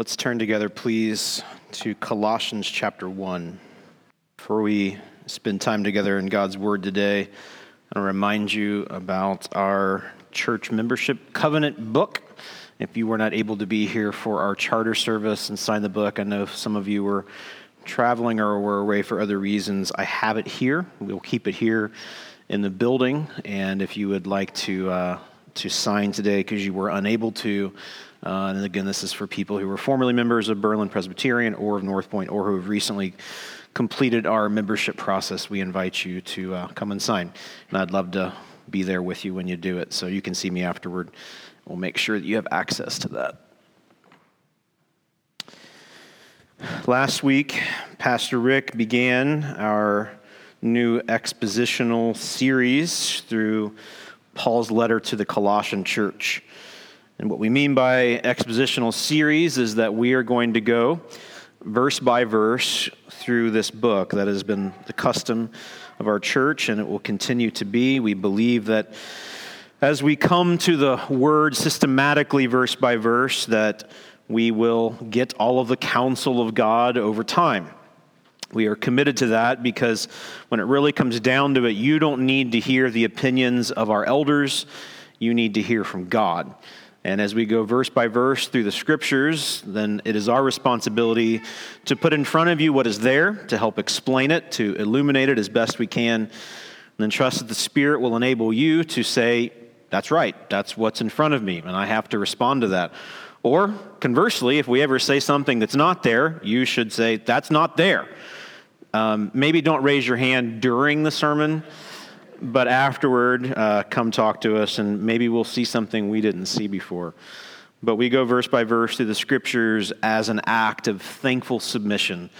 Let's turn together, please, to Colossians chapter 1. Before we spend time together in God's Word today, I want to remind you about our church membership covenant book. If you were not able to be here for our charter service and sign the book, I know some of you were traveling or were away for other reasons. I have it here. We'll keep it here in the building. And if you would like to, uh, to sign today because you were unable to, uh, and again, this is for people who were formerly members of Berlin Presbyterian or of North Point or who have recently completed our membership process. We invite you to uh, come and sign. And I'd love to be there with you when you do it. So you can see me afterward. We'll make sure that you have access to that. Last week, Pastor Rick began our new expositional series through Paul's letter to the Colossian church. And what we mean by expositional series is that we are going to go verse by verse through this book. That has been the custom of our church, and it will continue to be. We believe that as we come to the word systematically, verse by verse, that we will get all of the counsel of God over time. We are committed to that because when it really comes down to it, you don't need to hear the opinions of our elders, you need to hear from God. And as we go verse by verse through the scriptures, then it is our responsibility to put in front of you what is there, to help explain it, to illuminate it as best we can, and then trust that the Spirit will enable you to say, That's right, that's what's in front of me, and I have to respond to that. Or conversely, if we ever say something that's not there, you should say, That's not there. Um, maybe don't raise your hand during the sermon but afterward, uh, come talk to us, and maybe we'll see something we didn't see before. But we go verse by verse through the scriptures as an act of thankful submission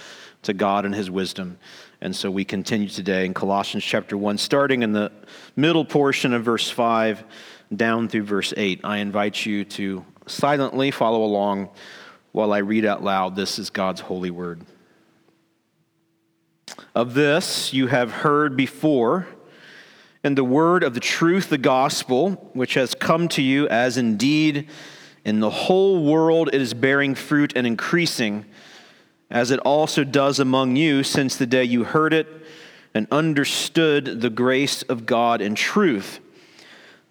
to God and His wisdom. And so we continue today in Colossians chapter 1, starting in the middle portion of verse 5 down through verse 8. I invite you to silently follow along while I read out loud. This is God's holy word. Of this you have heard before and the word of the truth, the gospel, which has come to you, as indeed in the whole world it is bearing fruit and increasing, as it also does among you since the day you heard it and understood the grace of God in truth,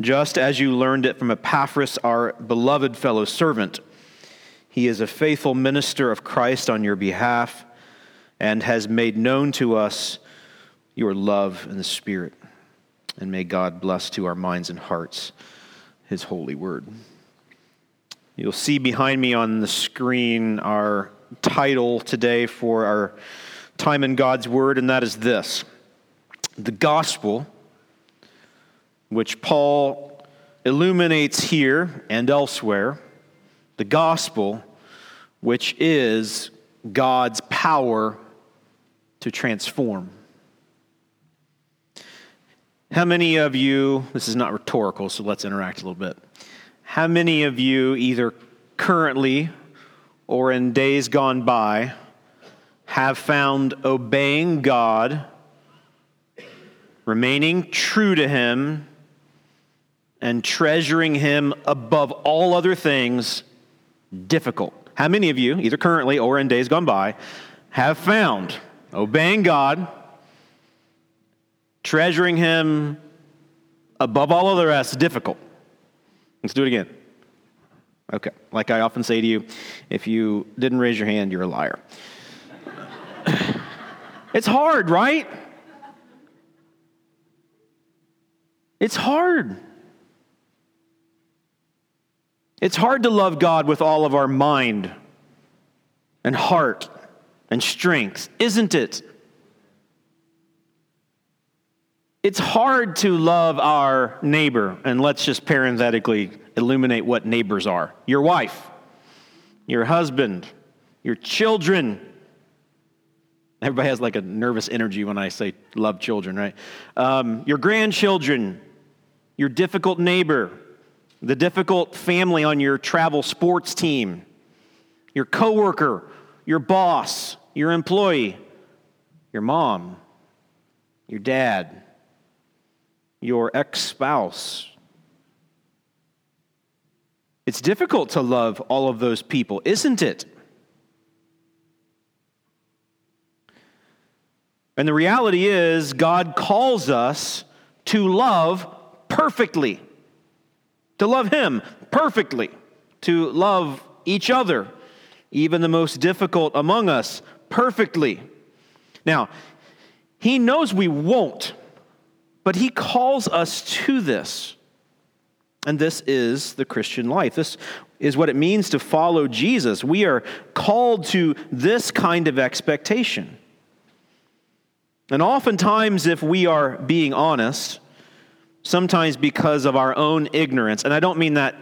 just as you learned it from Epaphras, our beloved fellow servant. He is a faithful minister of Christ on your behalf and has made known to us your love in the Spirit. And may God bless to our minds and hearts his holy word. You'll see behind me on the screen our title today for our time in God's word, and that is this The Gospel, which Paul illuminates here and elsewhere, the gospel, which is God's power to transform. How many of you, this is not rhetorical, so let's interact a little bit. How many of you, either currently or in days gone by, have found obeying God, remaining true to Him, and treasuring Him above all other things difficult? How many of you, either currently or in days gone by, have found obeying God, treasuring him above all of the rest difficult. Let's do it again. Okay. Like I often say to you, if you didn't raise your hand, you're a liar. it's hard, right? It's hard. It's hard to love God with all of our mind and heart and strength, isn't it? It's hard to love our neighbor, and let's just parenthetically illuminate what neighbors are your wife, your husband, your children. Everybody has like a nervous energy when I say love children, right? Um, your grandchildren, your difficult neighbor, the difficult family on your travel sports team, your coworker, your boss, your employee, your mom, your dad your ex spouse. It's difficult to love all of those people, isn't it? And the reality is, God calls us to love perfectly, to love Him perfectly, to love each other, even the most difficult among us, perfectly. Now, He knows we won't but He calls us to this. And this is the Christian life. This is what it means to follow Jesus. We are called to this kind of expectation. And oftentimes, if we are being honest, sometimes because of our own ignorance, and I don't mean that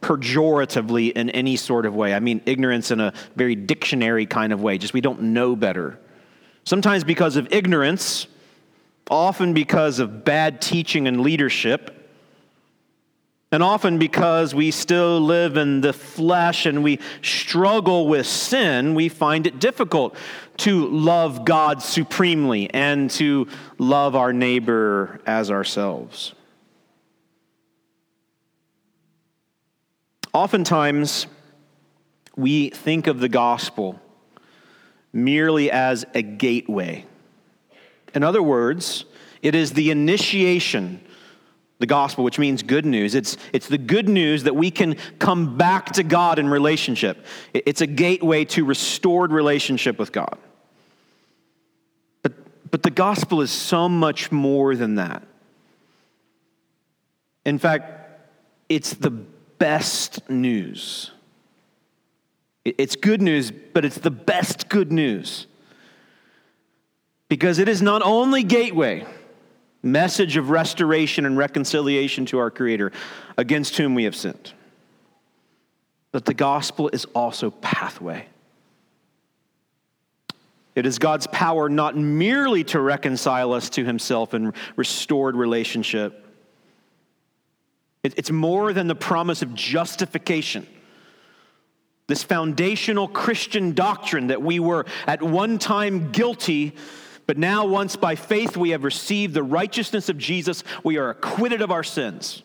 pejoratively in any sort of way, I mean ignorance in a very dictionary kind of way, just we don't know better. Sometimes because of ignorance, often because of bad teaching and leadership and often because we still live in the flesh and we struggle with sin, we find it difficult to love God supremely and to love our neighbor as ourselves. Oftentimes, we think of the gospel merely as a gateway. In other words, it is the initiation the gospel, which means good news. It's, it's the good news that we can come back to God in relationship. It's a gateway to restored relationship with God. But, but the gospel is so much more than that. In fact, it's the best news. It's good news, but it's the best good news. Because it is not only gateway, message of restoration and reconciliation to our Creator against whom we have sinned. But the gospel is also pathway. It is God's power not merely to reconcile us to Himself in restored relationship, it's more than the promise of justification. This foundational Christian doctrine that we were at one time guilty but now, once by faith we have received the righteousness of Jesus, we are acquitted of our sins.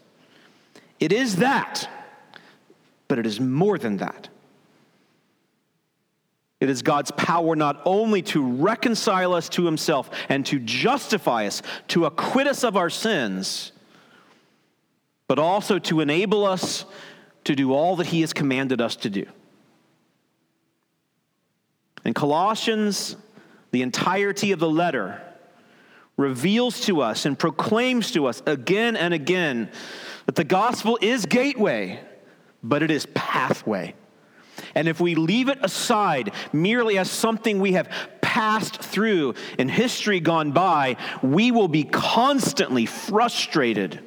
It is that, but it is more than that. It is God's power not only to reconcile us to Himself and to justify us, to acquit us of our sins, but also to enable us to do all that He has commanded us to do. In Colossians the entirety of the letter reveals to us and proclaims to us again and again that the gospel is gateway, but it is pathway. And if we leave it aside merely as something we have passed through in history gone by, we will be constantly frustrated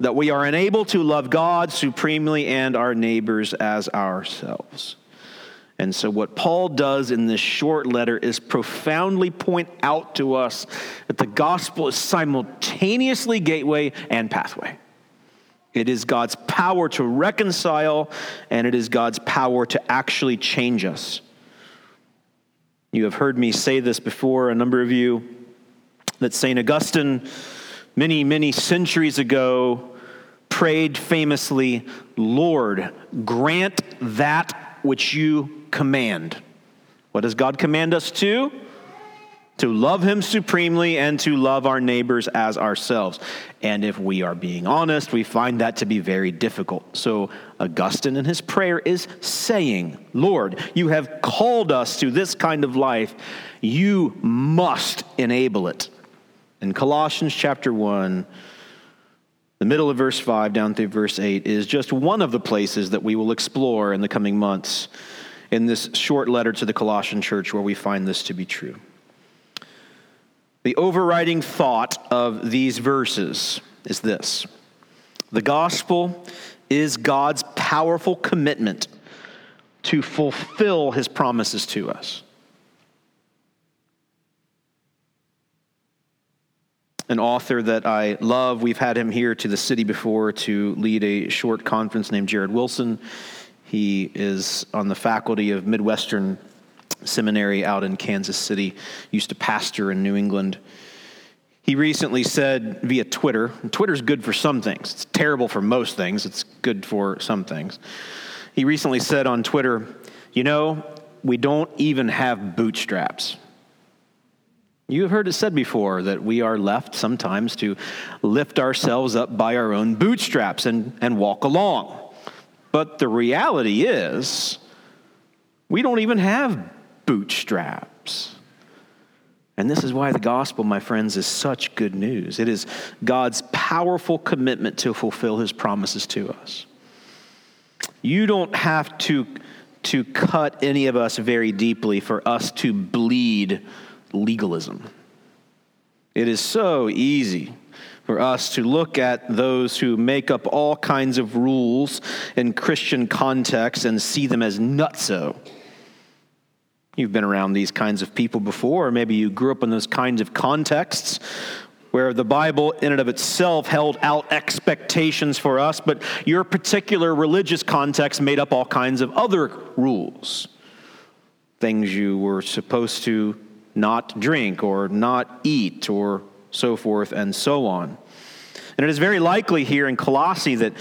that we are unable to love God supremely and our neighbors as ourselves. And so, what Paul does in this short letter is profoundly point out to us that the gospel is simultaneously gateway and pathway. It is God's power to reconcile, and it is God's power to actually change us. You have heard me say this before, a number of you, that St. Augustine, many, many centuries ago, prayed famously, Lord, grant that which you command. What does God command us to? To love Him supremely and to love our neighbors as ourselves. And if we are being honest, we find that to be very difficult. So, Augustine in his prayer is saying, Lord, you have called us to this kind of life. You must enable it. In Colossians chapter 1, the middle of verse 5 down through verse 8 is just one of the places that we will explore in the coming months in this short letter to the Colossian church where we find this to be true. The overriding thought of these verses is this the gospel is God's powerful commitment to fulfill his promises to us. An author that I love, we've had him here to the city before to lead a short conference named Jared Wilson. He is on the faculty of Midwestern Seminary out in Kansas City, used to pastor in New England. He recently said via Twitter, Twitter's good for some things. It's terrible for most things. It's good for some things. He recently said on Twitter, you know, we don't even have bootstraps. You have heard it said before that we are left sometimes to lift ourselves up by our own bootstraps and, and walk along. But the reality is, we don't even have bootstraps. And this is why the gospel, my friends, is such good news. It is God's powerful commitment to fulfill his promises to us. You don't have to, to cut any of us very deeply for us to bleed legalism. It is so easy for us to look at those who make up all kinds of rules in Christian contexts and see them as nutso. You've been around these kinds of people before, or maybe you grew up in those kinds of contexts where the Bible, in and of itself, held out expectations for us, but your particular religious context made up all kinds of other rules. Things you were supposed to not drink or not eat or so forth and so on. And it is very likely here in Colossae that,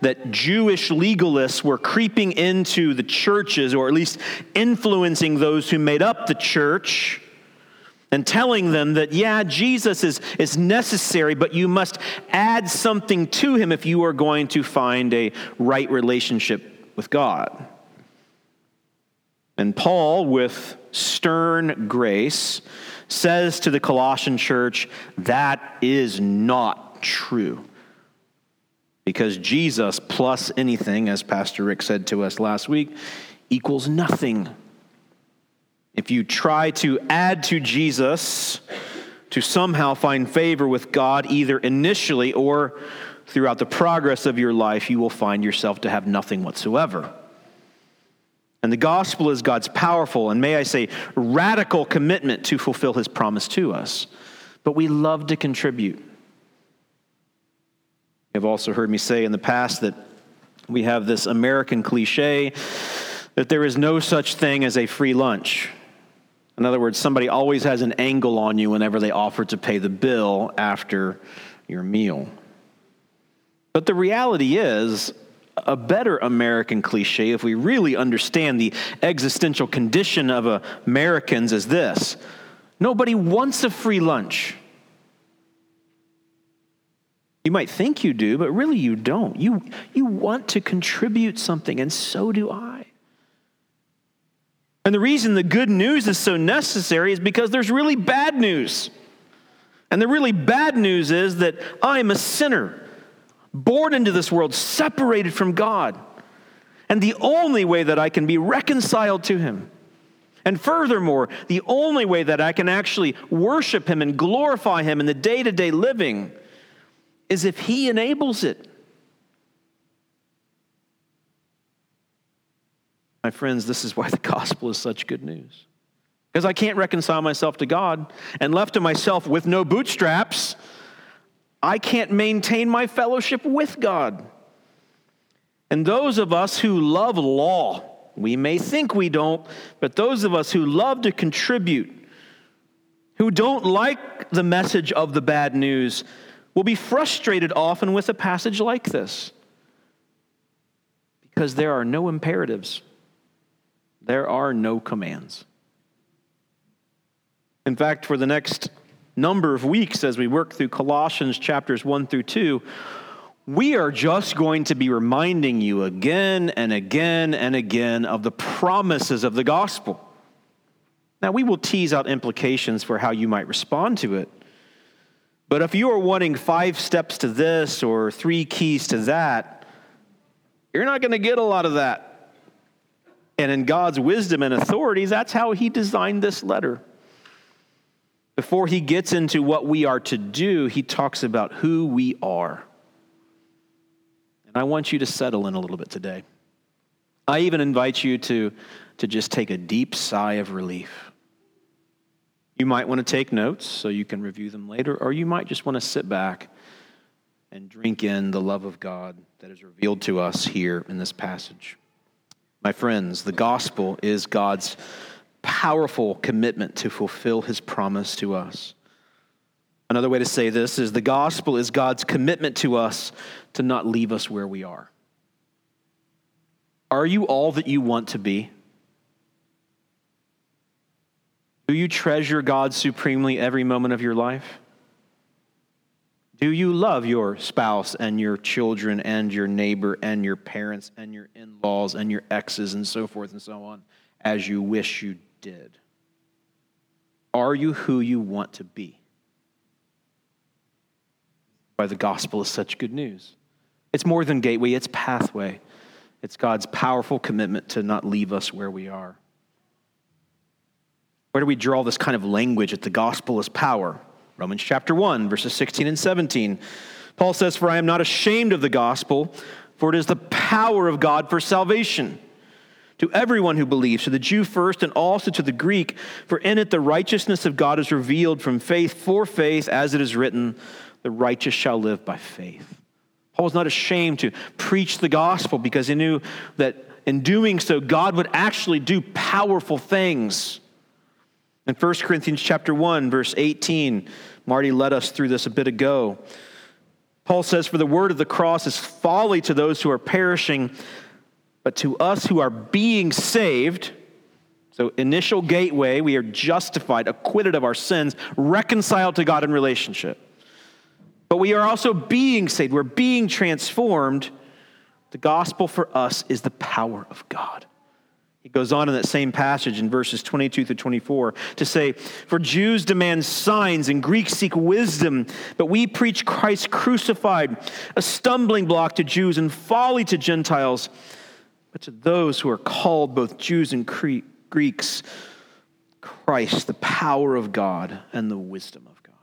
that Jewish legalists were creeping into the churches, or at least influencing those who made up the church, and telling them that, yeah, Jesus is, is necessary, but you must add something to him if you are going to find a right relationship with God. And Paul, with stern grace, says to the Colossian church, that is not true. Because Jesus plus anything, as Pastor Rick said to us last week, equals nothing. If you try to add to Jesus to somehow find favor with God, either initially or throughout the progress of your life, you will find yourself to have nothing whatsoever. And the gospel is God's powerful and, may I say, radical commitment to fulfill his promise to us. But we love to contribute. You've also heard me say in the past that we have this American cliche that there is no such thing as a free lunch. In other words, somebody always has an angle on you whenever they offer to pay the bill after your meal. But the reality is, a better American cliche, if we really understand the existential condition of Americans, is this nobody wants a free lunch. You might think you do, but really you don't. You, you want to contribute something, and so do I. And the reason the good news is so necessary is because there's really bad news. And the really bad news is that I'm a sinner born into this world, separated from God. And the only way that I can be reconciled to Him, and furthermore, the only way that I can actually worship Him and glorify Him in the day to day living, is if He enables it. My friends, this is why the gospel is such good news. Because I can't reconcile myself to God, and left to myself with no bootstraps, I can't maintain my fellowship with God. And those of us who love law, we may think we don't, but those of us who love to contribute, who don't like the message of the bad news, will be frustrated often with a passage like this. Because there are no imperatives, there are no commands. In fact, for the next number of weeks as we work through Colossians chapters 1 through 2, we are just going to be reminding you again and again and again of the promises of the gospel. Now, we will tease out implications for how you might respond to it. But if you are wanting five steps to this or three keys to that, you're not going to get a lot of that. And in God's wisdom and authority, that's how He designed this letter. Before he gets into what we are to do, he talks about who we are. And I want you to settle in a little bit today. I even invite you to, to just take a deep sigh of relief. You might want to take notes so you can review them later, or you might just want to sit back and drink in the love of God that is revealed to us here in this passage. My friends, the gospel is God's powerful commitment to fulfill his promise to us. Another way to say this is the gospel is God's commitment to us to not leave us where we are. Are you all that you want to be? Do you treasure God supremely every moment of your life? Do you love your spouse and your children and your neighbor and your parents and your in laws and your exes and so forth and so on as you wish you did? Are you who you want to be? Why the gospel is such good news. It's more than gateway, it's pathway. It's God's powerful commitment to not leave us where we are. Where do we draw this kind of language that the gospel is power? Romans chapter 1, verses 16 and 17. Paul says, For I am not ashamed of the gospel, for it is the power of God for salvation to everyone who believes, to the Jew first and also to the Greek, for in it the righteousness of God is revealed from faith for faith, as it is written, the righteous shall live by faith. Paul was not ashamed to preach the gospel because he knew that in doing so, God would actually do powerful things. In 1 Corinthians chapter 1, verse 18, Marty led us through this a bit ago. Paul says, For the word of the cross is folly to those who are perishing, but to us who are being saved, so initial gateway, we are justified, acquitted of our sins, reconciled to God in relationship. But we are also being saved, we're being transformed. The gospel for us is the power of God. He goes on in that same passage in verses 22 through 24 to say, For Jews demand signs and Greeks seek wisdom, but we preach Christ crucified, a stumbling block to Jews and folly to Gentiles. But to those who are called, both Jews and Greeks, Christ, the power of God and the wisdom of God.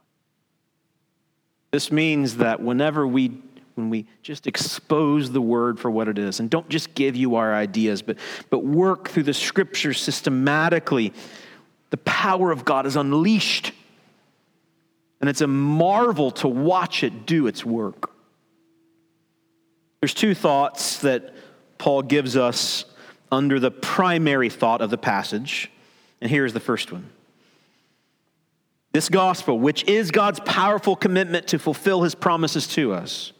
this means that whenever we when we just expose the word for what it is and don't just give you our ideas but but work through the scriptures systematically the power of God is unleashed and it's a marvel to watch it do its work there's two thoughts that Paul gives us under the primary thought of the passage and here's the first one this gospel, which is God's powerful commitment to fulfill his promises to us,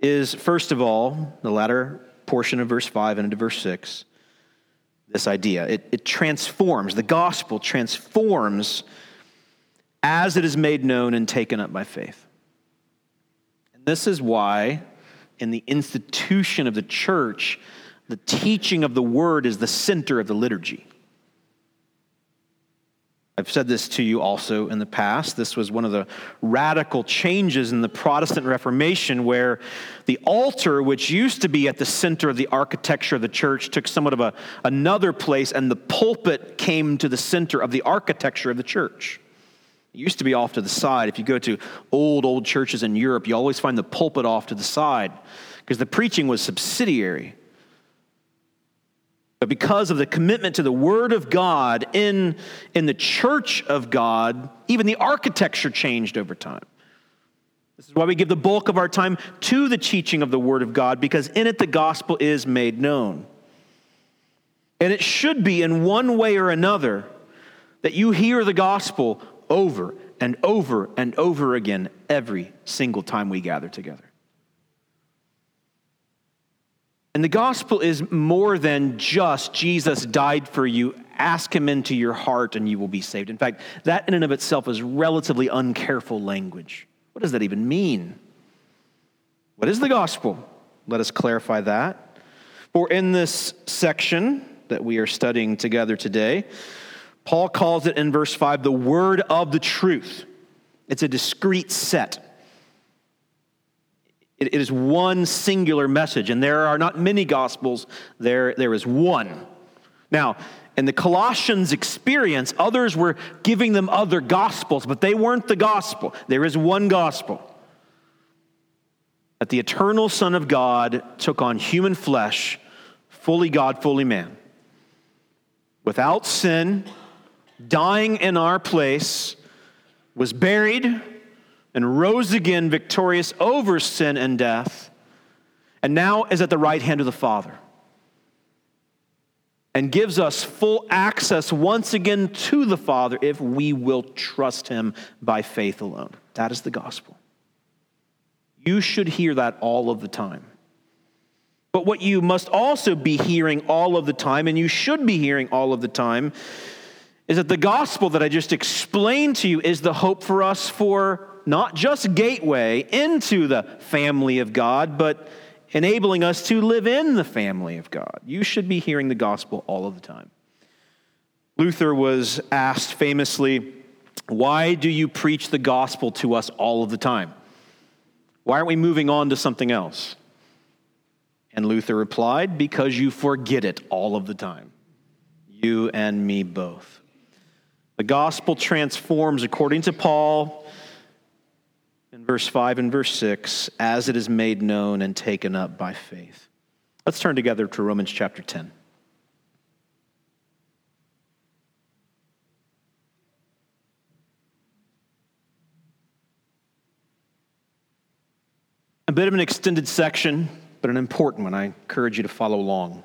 is first of all, the latter portion of verse 5 and into verse 6, this idea. It, it transforms, the gospel transforms as it is made known and taken up by faith. And this is why, in the institution of the church, the teaching of the word is the center of the liturgy. I've said this to you also in the past. This was one of the radical changes in the Protestant Reformation where the altar, which used to be at the center of the architecture of the church, took somewhat of a, another place, and the pulpit came to the center of the architecture of the church. Used to be off to the side. If you go to old, old churches in Europe, you always find the pulpit off to the side because the preaching was subsidiary. But because of the commitment to the Word of God in, in the church of God, even the architecture changed over time. This is why we give the bulk of our time to the teaching of the Word of God, because in it the gospel is made known. And it should be in one way or another that you hear the gospel over and over and over again every single time we gather together. And the gospel is more than just Jesus died for you, ask him into your heart and you will be saved. In fact, that in and of itself is relatively uncareful language. What does that even mean? What is the gospel? Let us clarify that. For in this section that we are studying together today, Paul calls it in verse 5 the word of the truth. It's a discrete set. It is one singular message, and there are not many gospels, there, there is one. Now, in the Colossians' experience, others were giving them other gospels, but they weren't the gospel. There is one gospel that the eternal Son of God took on human flesh, fully God, fully man, without sin, dying in our place, was buried and rose again victorious over sin and death, and now is at the right hand of the Father. And gives us full access once again to the Father if we will trust Him by faith alone. That is the gospel. You should hear that all of the time. But what you must also be hearing all of the time, and you should be hearing all of the time, is that the gospel that I just explained to you is the hope for us for not just gateway into the family of God, but enabling us to live in the family of God. You should be hearing the gospel all of the time. Luther was asked famously, Why do you preach the gospel to us all of the time? Why aren't we moving on to something else? And Luther replied, Because you forget it all of the time. You and me both. The gospel transforms, according to Paul in verse 5 and verse 6, as it is made known and taken up by faith. Let's turn together to Romans chapter 10. A bit of an extended section, but an important one. I encourage you to follow along.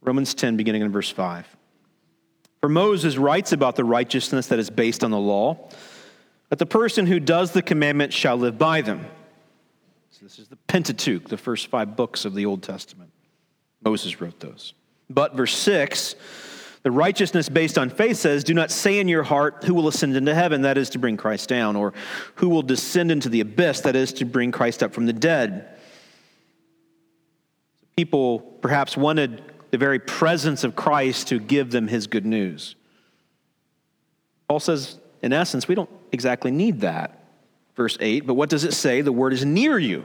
Romans 10, beginning in verse 5. For Moses writes about the righteousness that is based on the law, that the person who does the commandments shall live by them. So this is the Pentateuch, the first five books of the Old Testament. Moses wrote those. But verse 6, the righteousness based on faith says, Do not say in your heart, Who will ascend into heaven? That is to bring Christ down. Or who will descend into the abyss? That is to bring Christ up from the dead. People perhaps wanted the very presence of Christ to give them his good news. Paul says, in essence, we don't exactly need that. Verse 8, but what does it say? The word is near you,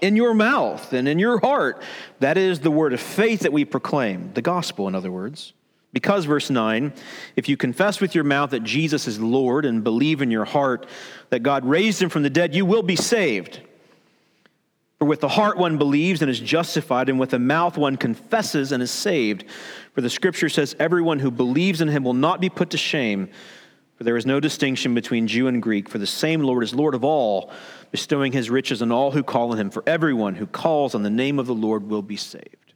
in your mouth and in your heart. That is the word of faith that we proclaim, the gospel, in other words. Because, verse 9, if you confess with your mouth that Jesus is Lord and believe in your heart that God raised him from the dead, you will be saved. For with the heart one believes and is justified, and with the mouth one confesses and is saved. For the scripture says, Everyone who believes in him will not be put to shame. For there is no distinction between Jew and Greek, for the same Lord is Lord of all, bestowing his riches on all who call on him. For everyone who calls on the name of the Lord will be saved.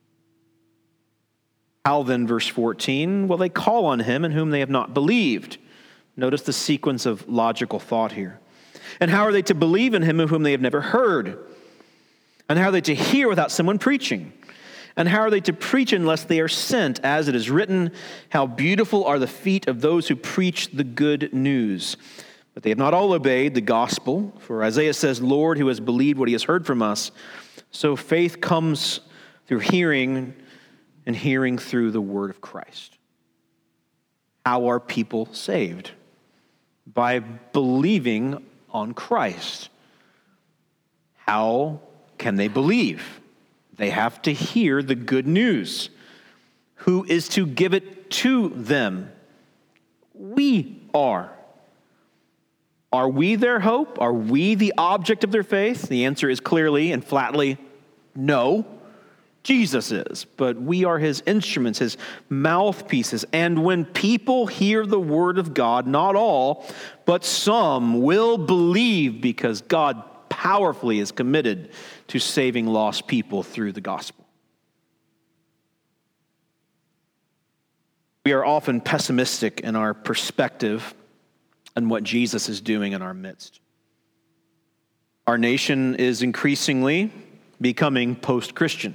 How then, verse 14? Will they call on him in whom they have not believed? Notice the sequence of logical thought here. And how are they to believe in him of whom they have never heard? And how are they to hear without someone preaching? And how are they to preach unless they are sent? As it is written, How beautiful are the feet of those who preach the good news. But they have not all obeyed the gospel. For Isaiah says, Lord, who has believed what he has heard from us. So faith comes through hearing, and hearing through the word of Christ. How are people saved? By believing on Christ. How can they believe? They have to hear the good news. Who is to give it to them? We are. Are we their hope? Are we the object of their faith? The answer is clearly and flatly no. Jesus is, but we are his instruments, his mouthpieces. And when people hear the word of God, not all, but some will believe because God powerfully is committed to saving lost people through the gospel. We are often pessimistic in our perspective on what Jesus is doing in our midst. Our nation is increasingly becoming post Christian,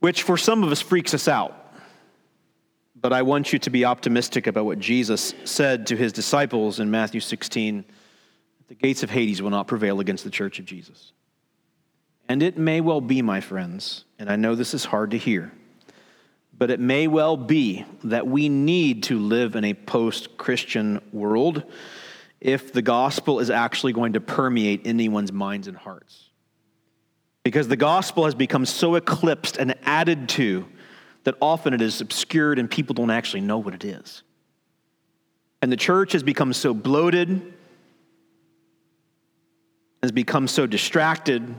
which for some of us freaks us out. But I want you to be optimistic about what Jesus said to his disciples in Matthew 16 the gates of Hades will not prevail against the church of Jesus. And it may well be, my friends, and I know this is hard to hear, but it may well be that we need to live in a post Christian world if the gospel is actually going to permeate anyone's minds and hearts. Because the gospel has become so eclipsed and added to that often it is obscured and people don't actually know what it is. And the church has become so bloated has become so distracted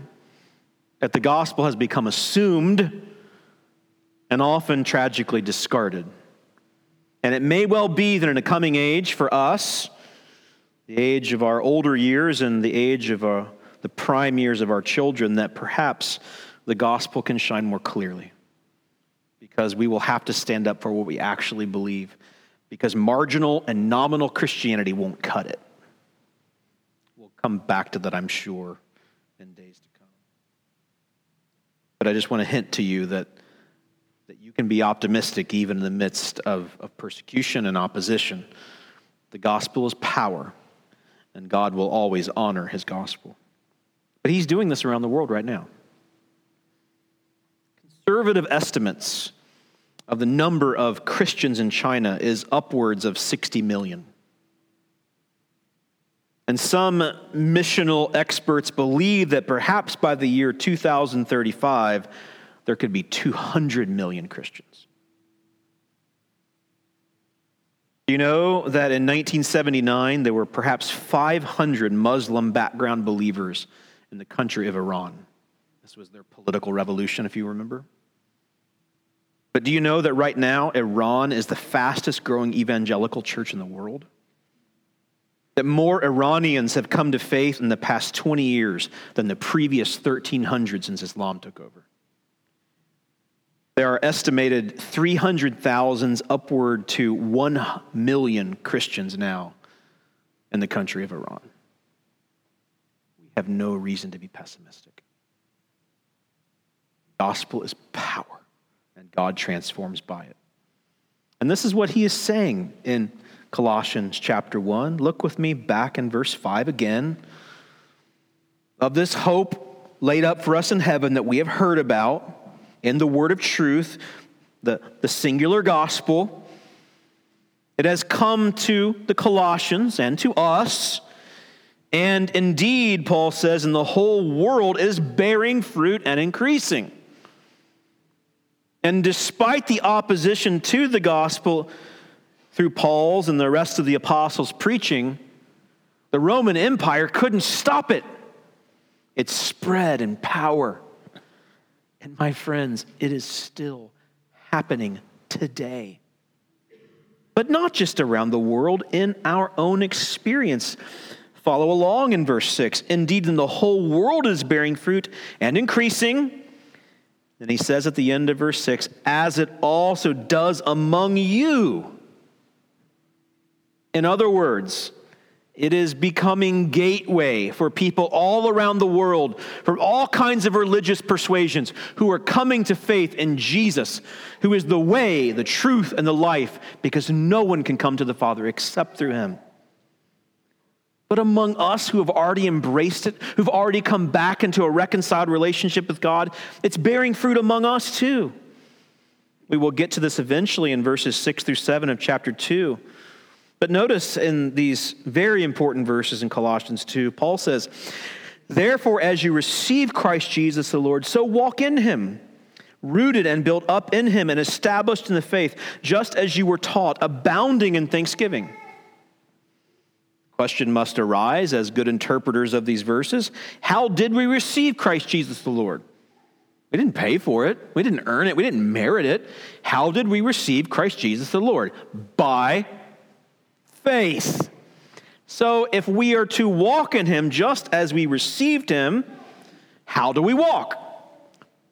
that the gospel has become assumed and often tragically discarded. And it may well be that in a coming age for us, the age of our older years and the age of our, the prime years of our children, that perhaps the gospel can shine more clearly. Because we will have to stand up for what we actually believe, because marginal and nominal Christianity won't cut it We'll come back to that, I'm sure, in days to come. But I just want to hint to you that, that you can be optimistic even in the midst of, of persecution and opposition. The gospel is power, and God will always honor his gospel. But he's doing this around the world right now. Conservative estimates of the number of Christians in China is upwards of 60 million. And some missional experts believe that perhaps by the year 2035, there could be 200 million Christians. You know that in 1979, there were perhaps 500 Muslim background believers in the country of Iran? This was their political revolution, if you remember. But do you know that right now, Iran is the fastest growing evangelical church in the world? That more Iranians have come to faith in the past 20 years than the previous 1300 since Islam took over. There are estimated 300,000 upward to 1 million Christians now in the country of Iran. We have no reason to be pessimistic. Gospel is power, and God transforms by it. And this is what he is saying in Colossians chapter 1. Look with me back in verse 5 again. Of this hope laid up for us in heaven that we have heard about in the word of truth, the, the singular gospel. It has come to the Colossians and to us. And indeed, Paul says, in the whole world is bearing fruit and increasing. And despite the opposition to the gospel through Paul's and the rest of the apostles' preaching, the Roman Empire couldn't stop it. It spread in power and my friends, it is still happening today. But not just around the world, in our own experience. Follow along in verse 6. Indeed, in the whole world is bearing fruit and increasing. Then he says at the end of verse 6, as it also does among you. In other words, it is becoming gateway for people all around the world from all kinds of religious persuasions who are coming to faith in Jesus, who is the way, the truth, and the life, because no one can come to the Father except through him. But among us who have already embraced it, who've already come back into a reconciled relationship with God, it's bearing fruit among us too. We will get to this eventually in verses 6 through 7 of chapter 2. But notice in these very important verses in Colossians 2, Paul says, Therefore, as you receive Christ Jesus the Lord, so walk in him, rooted and built up in him and established in the faith, just as you were taught, abounding in thanksgiving. Question must arise as good interpreters of these verses How did we receive Christ Jesus the Lord? We didn't pay for it. We didn't earn it. We didn't merit it. How did we receive Christ Jesus the Lord? By faith. So if we are to walk in him just as we received him, how do we walk?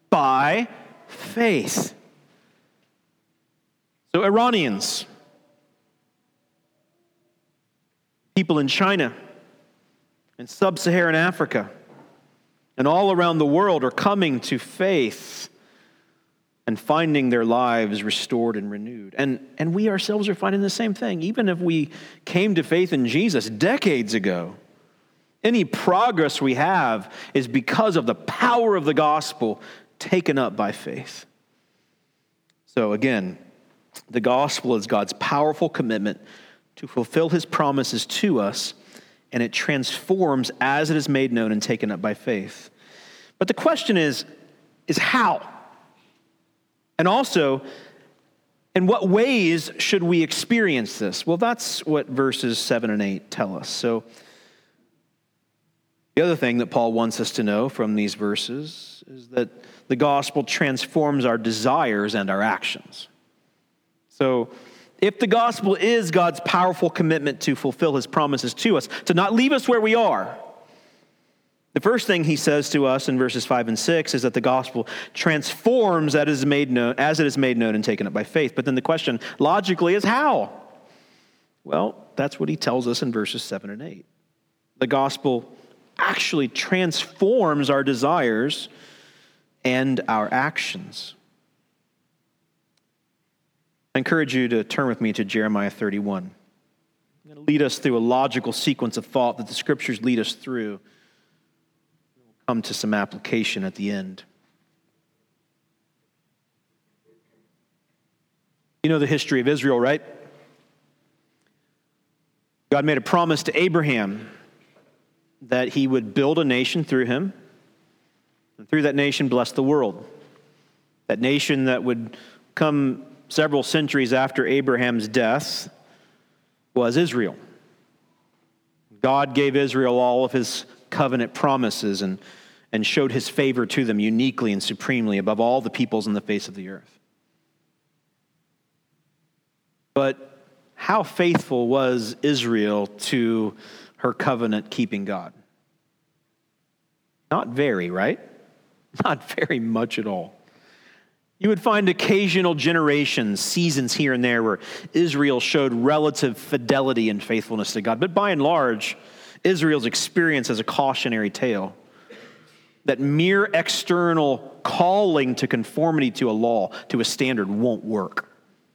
By faith. So, Iranians, people in China and sub Saharan Africa, and all around the world are coming to faith and finding their lives restored and renewed. And, and we ourselves are finding the same thing. Even if we came to faith in Jesus decades ago, any progress we have is because of the power of the gospel taken up by faith. So, again, the gospel is God's powerful commitment to fulfill his promises to us, and it transforms as it is made known and taken up by faith. But the question is, is how? And also, in what ways should we experience this? Well, that's what verses 7 and 8 tell us. So, the other thing that Paul wants us to know from these verses is that the gospel transforms our desires and our actions. So, if the gospel is God's powerful commitment to fulfill his promises to us, to not leave us where we are, the first thing he says to us in verses 5 and 6 is that the gospel transforms that is made known, as it is made known and taken up by faith. But then the question logically is how? Well, that's what he tells us in verses 7 and 8. The gospel actually transforms our desires and our actions. I encourage you to turn with me to Jeremiah 31. I'm going to lead us through a logical sequence of thought that the scriptures lead us through. Come to some application at the end. You know the history of Israel, right? God made a promise to Abraham that he would build a nation through him, and through that nation, bless the world. That nation that would come several centuries after Abraham's death was Israel. God gave Israel all of his covenant promises and, and showed his favor to them uniquely and supremely above all the peoples on the face of the earth. But how faithful was Israel to her covenant keeping God? Not very, right? Not very much at all. You would find occasional generations, seasons here and there, where Israel showed relative fidelity and faithfulness to God. But by and large, Israel's experience as a cautionary tale that mere external calling to conformity to a law, to a standard, won't work.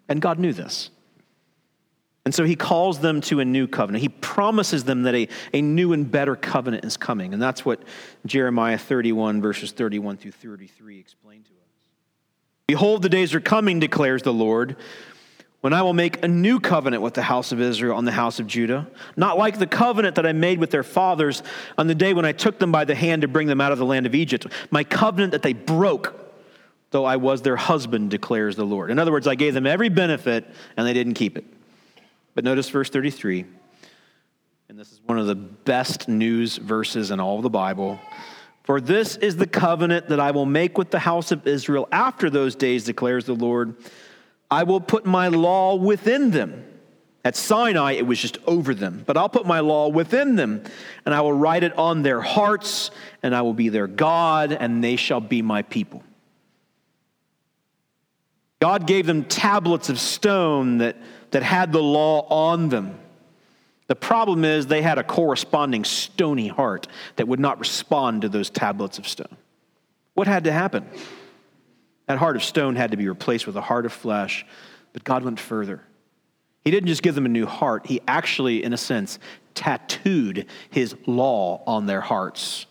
And God knew this. And so he calls them to a new covenant. He promises them that a, a new and better covenant is coming. And that's what Jeremiah 31, verses 31 through 33 explain to us. Behold, the days are coming, declares the Lord, when I will make a new covenant with the house of Israel and the house of Judah, not like the covenant that I made with their fathers on the day when I took them by the hand to bring them out of the land of Egypt, my covenant that they broke, though I was their husband, declares the Lord. In other words, I gave them every benefit and they didn't keep it. But notice verse 33, and this is one of the best news verses in all of the Bible. For this is the covenant that I will make with the house of Israel after those days, declares the Lord. I will put my law within them. At Sinai, it was just over them, but I'll put my law within them, and I will write it on their hearts, and I will be their God, and they shall be my people. God gave them tablets of stone that, that had the law on them. The problem is they had a corresponding stony heart that would not respond to those tablets of stone. What had to happen? That heart of stone had to be replaced with a heart of flesh, but God went further. He didn't just give them a new heart, He actually, in a sense, tattooed His law on their hearts.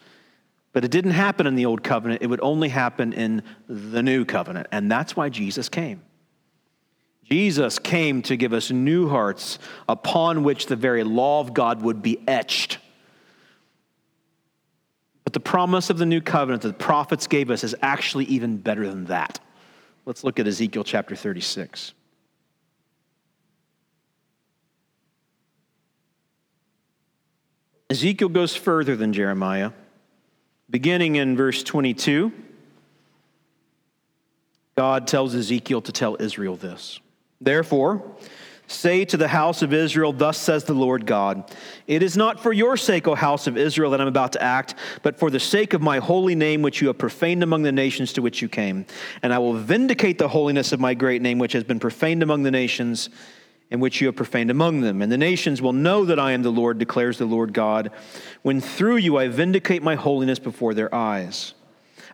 But it didn't happen in the old covenant, it would only happen in the new covenant. And that's why Jesus came. Jesus came to give us new hearts upon which the very law of God would be etched. The promise of the new covenant that the prophets gave us is actually even better than that. Let's look at Ezekiel chapter 36. Ezekiel goes further than Jeremiah. Beginning in verse 22, God tells Ezekiel to tell Israel this. Therefore, say to the house of Israel, Thus says the Lord God, It is not for your sake, O house of Israel, that I'm about to act, but for the sake of my holy name, which you have profaned among the nations to which you came. And I will vindicate the holiness of my great name, which has been profaned among the nations, and which you have profaned among them. And the nations will know that I am the Lord, declares the Lord God, when through you I vindicate my holiness before their eyes.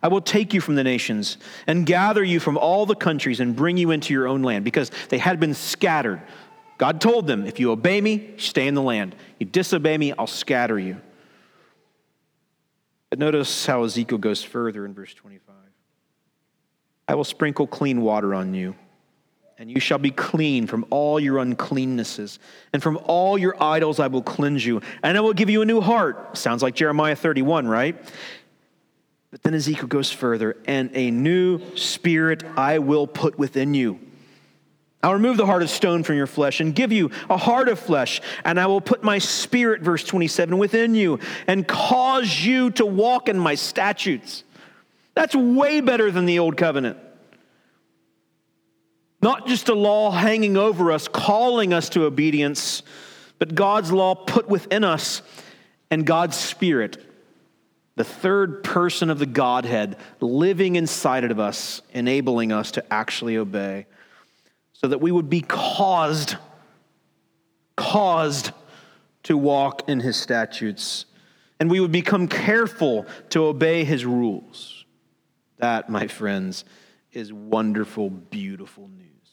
I will take you from the nations and gather you from all the countries and bring you into your own land because they had been scattered. God told them, if you obey me, stay in the land. You disobey me, I'll scatter you. But notice how Ezekiel goes further in verse 25. I will sprinkle clean water on you, and you shall be clean from all your uncleannesses, and from all your idols I will cleanse you, and I will give you a new heart. Sounds like Jeremiah 31, right? But then Ezekiel goes further, and a new spirit I will put within you. I'll remove the heart of stone from your flesh and give you a heart of flesh, and I will put my spirit, verse 27, within you and cause you to walk in my statutes. That's way better than the old covenant. Not just a law hanging over us, calling us to obedience, but God's law put within us and God's spirit the third person of the Godhead living inside of us, enabling us to actually obey, so that we would be caused, caused to walk in his statutes, and we would become careful to obey his rules. That, my friends, is wonderful, beautiful news.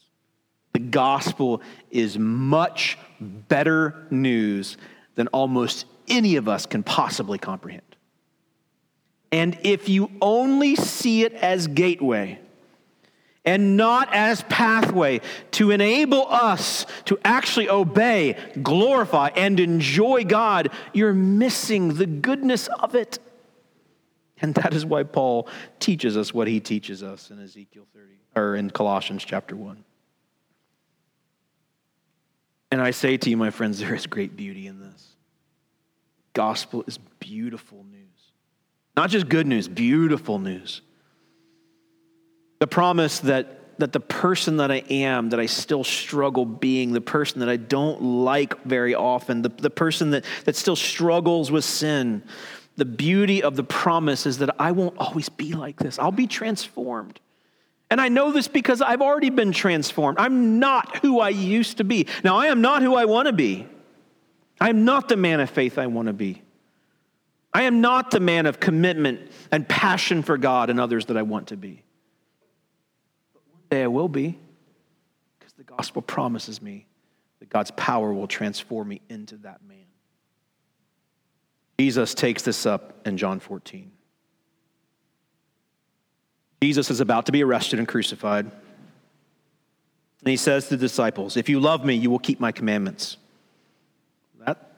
The gospel is much better news than almost any of us can possibly comprehend. And if you only see it as gateway and not as pathway to enable us to actually obey, glorify, and enjoy God, you're missing the goodness of it. And that is why Paul teaches us what he teaches us in Ezekiel 30 or in Colossians chapter 1. And I say to you, my friends, there is great beauty in this. Gospel is beautiful news. Not just good news, beautiful news. The promise that that the person that I am, that I still struggle being, the person that I don't like very often, the, the person that, that still struggles with sin, the beauty of the promise is that I won't always be like this. I'll be transformed. And I know this because I've already been transformed. I'm not who I used to be. Now, I am not who I want to be. I'm not the man of faith I want to be. I am not the man of commitment and passion for God and others that I want to be. I will be because the gospel promises me that God's power will transform me into that man. Jesus takes this up in John 14. Jesus is about to be arrested and crucified. And he says to the disciples, If you love me, you will keep my commandments. That,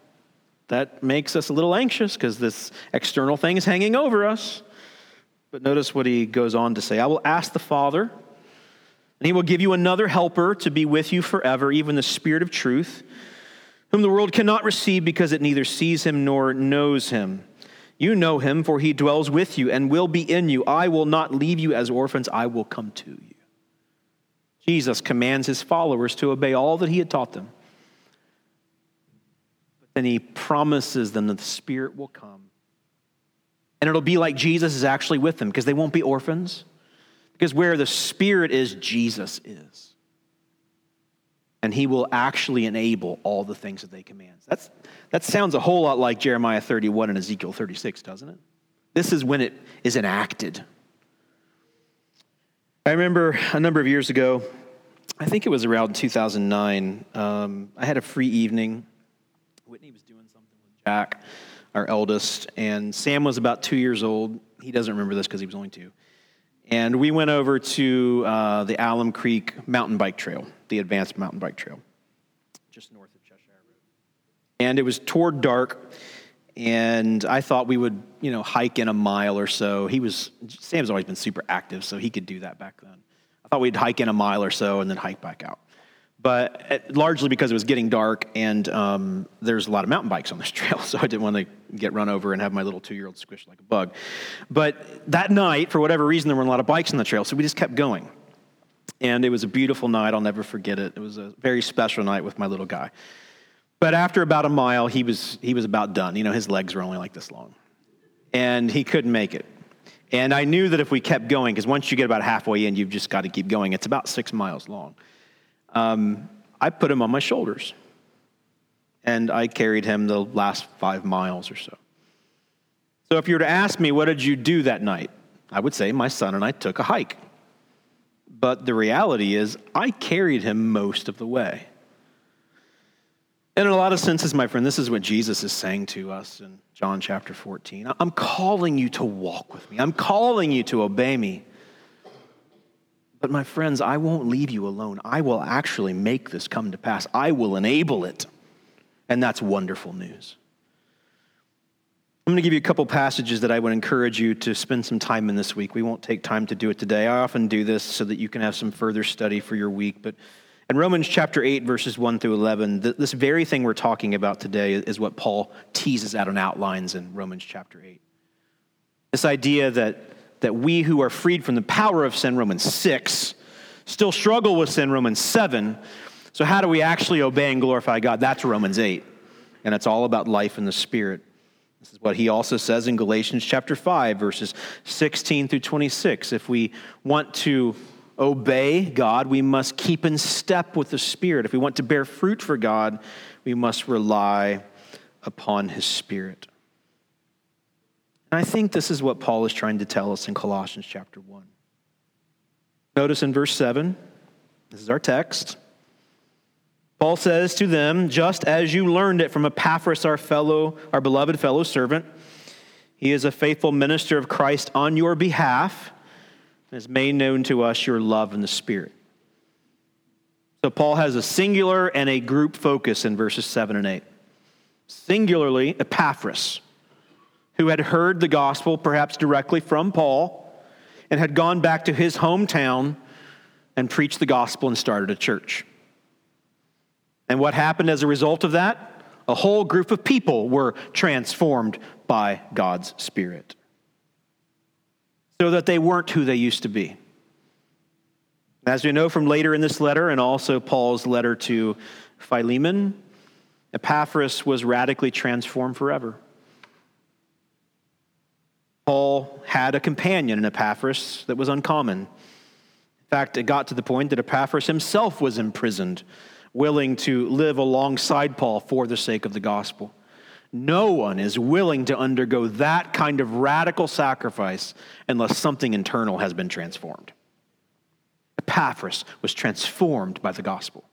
that makes us a little anxious because this external thing is hanging over us. But notice what he goes on to say I will ask the Father, and he will give you another helper to be with you forever, even the Spirit of truth whom the world cannot receive because it neither sees him nor knows him. You know him, for he dwells with you and will be in you. I will not leave you as orphans, I will come to you. Jesus commands his followers to obey all that he had taught them. Then he promises them that the Spirit will come. And it'll be like Jesus is actually with them because they won't be orphans. Because where the Spirit is, Jesus is and he will actually enable all the things that they command. That's, that sounds a whole lot like Jeremiah 31 and Ezekiel 36, doesn't it? This is when it is enacted. I remember a number of years ago, I think it was around 2009, um, I had a free evening. Whitney was doing something with Jack, our eldest, and Sam was about two years old. He doesn't remember this because he was only two. And we went over to uh, the Alum Creek mountain bike trail, the advanced mountain bike trail, just north of Cheshire Road. And it was toward dark, and I thought we would, you know, hike in a mile or so. He was, Sam's always been super active, so he could do that back then. I thought we'd hike in a mile or so and then hike back out but uh, largely because it was getting dark and um, there's a lot of mountain bikes on this trail, so I didn't want to get run over and have my little two year old squished like a bug. But that night, for whatever reason, there were a lot of bikes on the trail, so we just kept going. And it was a beautiful night. I'll never forget it. It was a very special night with my little guy. But after about a mile, he was, he was about done. You know, his legs were only like this long. And he couldn't make it. And I knew that if we kept going, because once you get about halfway in, you've just got to keep going. It's about six miles long um, I put him on my shoulders. And I carried him the last five miles or so. So if you were to ask me, what did you do that night? I would say my son and I took a hike. But the reality is, I carried him most of the way. And in a lot of senses, my friend, this is what Jesus is saying to us in John chapter 14. I'm calling you to walk with me, I'm calling you to obey me. But my friends, I won't leave you alone. I will actually make this come to pass. I will enable it. And that's wonderful news. I'm going to give you a couple passages that I would encourage you to spend some time in this week. We won't take time to do it today. I often do this so that you can have some further study for your week. But in Romans chapter 8, verses 1 through 11, this very thing we're talking about today is what Paul teases out and outlines in Romans chapter 8. This idea that that we who are freed from the power of sin, Romans 6, still struggle with sin, Romans 7. So, how do we actually obey and glorify God? That's Romans 8. And it's all about life in the Spirit. This is what he also says in Galatians chapter 5, verses 16 through 26. If we want to obey God, we must keep in step with the Spirit. If we want to bear fruit for God, we must rely upon his Spirit. And I think this is what Paul is trying to tell us in Colossians chapter 1. Notice in verse 7, this is our text. Paul says to them, just as you learned it from Epaphras, our fellow, our beloved fellow servant, he is a faithful minister of Christ on your behalf and has made known to us your love in the Spirit. So Paul has a singular and a group focus in verses 7 and 8. Singularly, Epaphras, who had heard the gospel perhaps directly from Paul and had gone back to his hometown and preached the gospel and started a church. And what happened as a result of that? A whole group of people were transformed by God's Spirit so that they weren't who they used to be. As we know from later in this letter and also Paul's letter to Philemon, Epaphras was radically transformed forever. Paul had a companion in Epaphras that was uncommon. In fact, it got to the point that Epaphras himself was imprisoned willing to live alongside Paul for the sake of the gospel. No one is willing to undergo that kind of radical sacrifice unless something internal has been transformed. Epaphras was transformed by the gospel.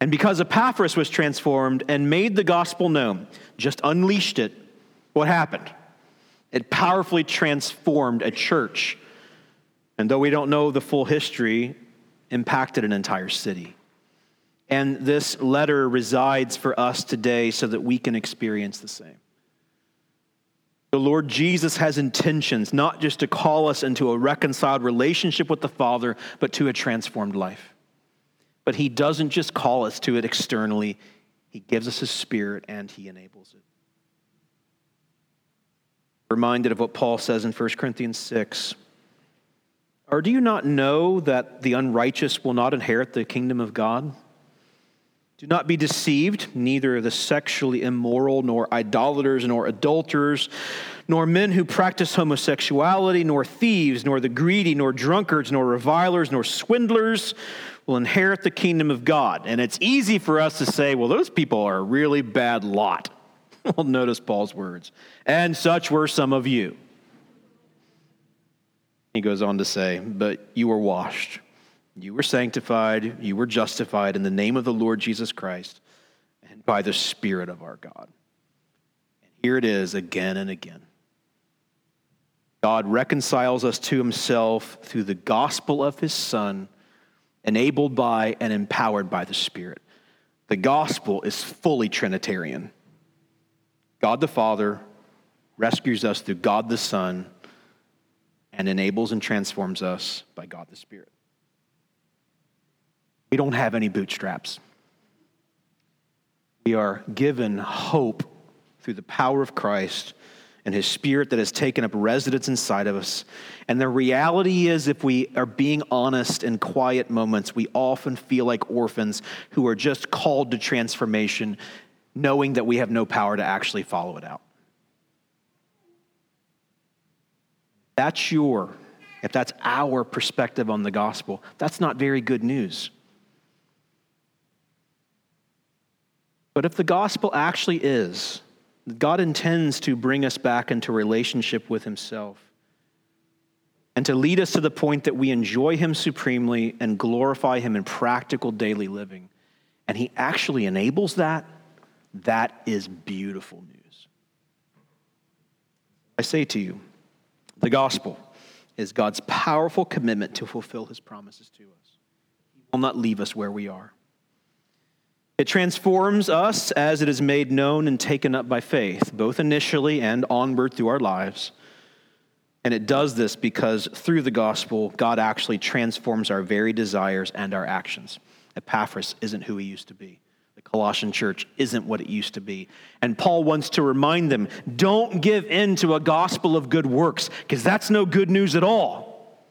And because Epaphras was transformed and made the gospel known, just unleashed it, what happened? It powerfully transformed a church. And though we don't know the full history, impacted an entire city. And this letter resides for us today so that we can experience the same. The Lord Jesus has intentions not just to call us into a reconciled relationship with the Father, but to a transformed life. But He doesn't just call us to it externally, He gives us His Spirit and He enables it. Reminded of what Paul says in 1 Corinthians 6. Or do you not know that the unrighteous will not inherit the kingdom of God? Do not be deceived, neither the sexually immoral, nor idolaters, nor adulterers, nor men who practice homosexuality, nor thieves, nor the greedy, nor drunkards, nor revilers, nor swindlers will inherit the kingdom of God. And it's easy for us to say, well, those people are a really bad lot. well, notice Paul's words. And such were some of you. He goes on to say, but you were washed you were sanctified, you were justified in the name of the Lord Jesus Christ and by the Spirit of our God. And here it is again and again. God reconciles us to himself through the gospel of his Son, enabled by and empowered by the Spirit. The gospel is fully Trinitarian. God the Father rescues us through God the Son and enables and transforms us by God the Spirit. We don't have any bootstraps. We are given hope through the power of Christ and his spirit that has taken up residence inside of us. And the reality is, if we are being honest in quiet moments, we often feel like orphans who are just called to transformation, knowing that we have no power to actually follow it out. That's your, if that's our perspective on the gospel, that's not very good news. But if the gospel actually is, God intends to bring us back into relationship with Himself and to lead us to the point that we enjoy Him supremely and glorify Him in practical daily living, and He actually enables that, that is beautiful news. I say to you, the gospel is God's powerful commitment to fulfill His promises to us. He will not leave us where we are. It transforms us as it is made known and taken up by faith, both initially and onward through our lives. And it does this because through the gospel, God actually transforms our very desires and our actions. Epaphras isn't who he used to be. Colossian church isn't what it used to be. And Paul wants to remind them don't give in to a gospel of good works, because that's no good news at all.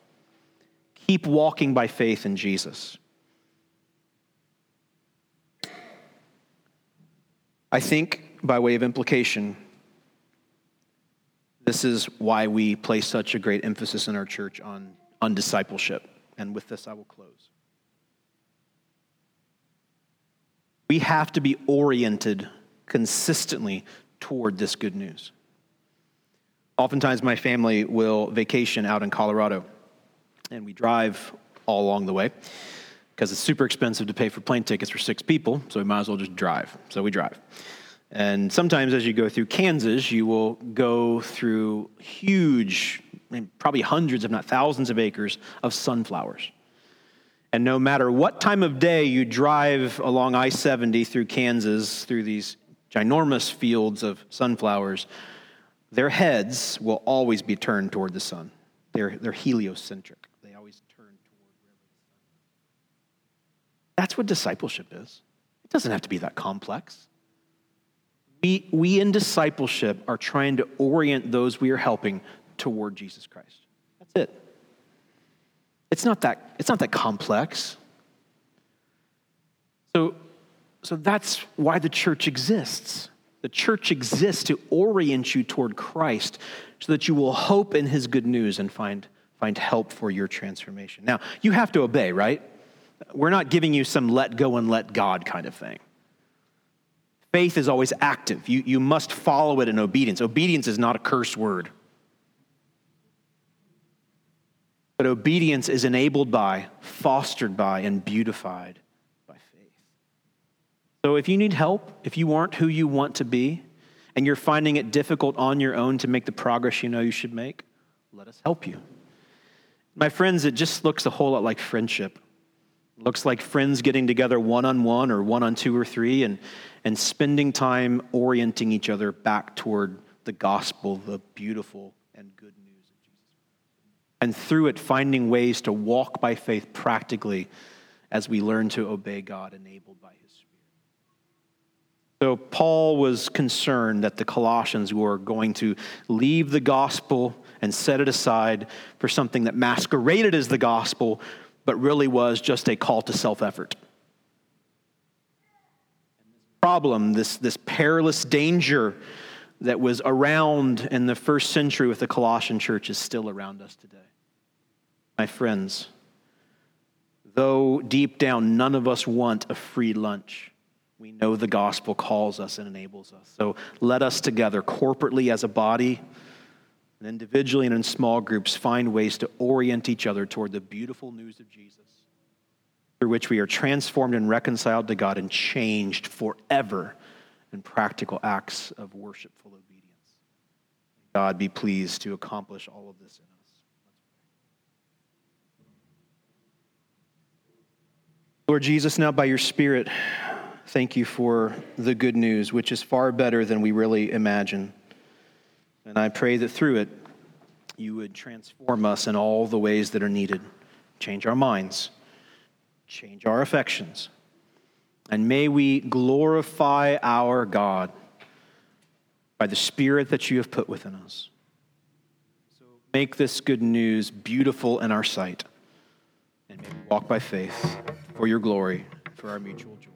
Keep walking by faith in Jesus. I think, by way of implication, this is why we place such a great emphasis in our church on, on discipleship. And with this, I will close. We have to be oriented consistently toward this good news. Oftentimes, my family will vacation out in Colorado, and we drive all along the way. because it's super expensive to pay for plane tickets for six people, so we might as well just drive. So we drive. And sometimes as you go through Kansas, you will go through huge, probably hundreds, if not thousands of acres of sunflowers. And no matter what time of day you drive along I 70 through Kansas, through these ginormous fields of sunflowers, their heads will always be turned toward the sun. They're, they're heliocentric. They always turn toward the sun That's what discipleship is. It doesn't have to be that complex. We, we in discipleship are trying to orient those we are helping toward Jesus Christ. That's it. It's not that, it's not that complex. So, so that's why the church exists. The church exists to orient you toward Christ so that you will hope in his good news and find, find help for your transformation. Now, you have to obey, right? We're not giving you some let go and let God kind of thing. Faith is always active. You, you must follow it in obedience. Obedience is not a curse word. But obedience is enabled by, fostered by, and beautified by faith. so if you need help, if you aren't who you want to be, and you're finding it difficult on your own to make the progress you know you should make, let us help you. My friends, it just looks a whole lot like friendship. It looks like friends getting together one on one or one on two or three and, and spending time orienting each other back toward the gospel, the beautiful and good. And through it, finding ways to walk by faith practically as we learn to obey God, enabled by His Spirit. so, Paul was concerned that the Colossians were going to leave the gospel and set it aside for something that masqueraded as the gospel, but really was just a call to self effort. Problem, this, this perilous danger that was around in the first century with the Colossian church is still around us today. My friends, though deep down none of us want a free lunch, we know the gospel calls us and enables us. So let us together, corporately as a body, and individually and in small groups, find ways to orient each other toward the beautiful news of Jesus, through which we are transformed and reconciled to God and changed forever in practical acts of worshipful obedience. God be pleased to accomplish all of this in us. Lord Jesus, now by your Spirit, Thank you for the good news, which is far better than we really imagine. And I pray that through it, you would transform us in all the ways that are needed. Change our minds, change our affections. And may we glorify our God by the Spirit that you have put within us. So make this good news beautiful in our sight. And may we walk by faith for your glory, for our mutual joy.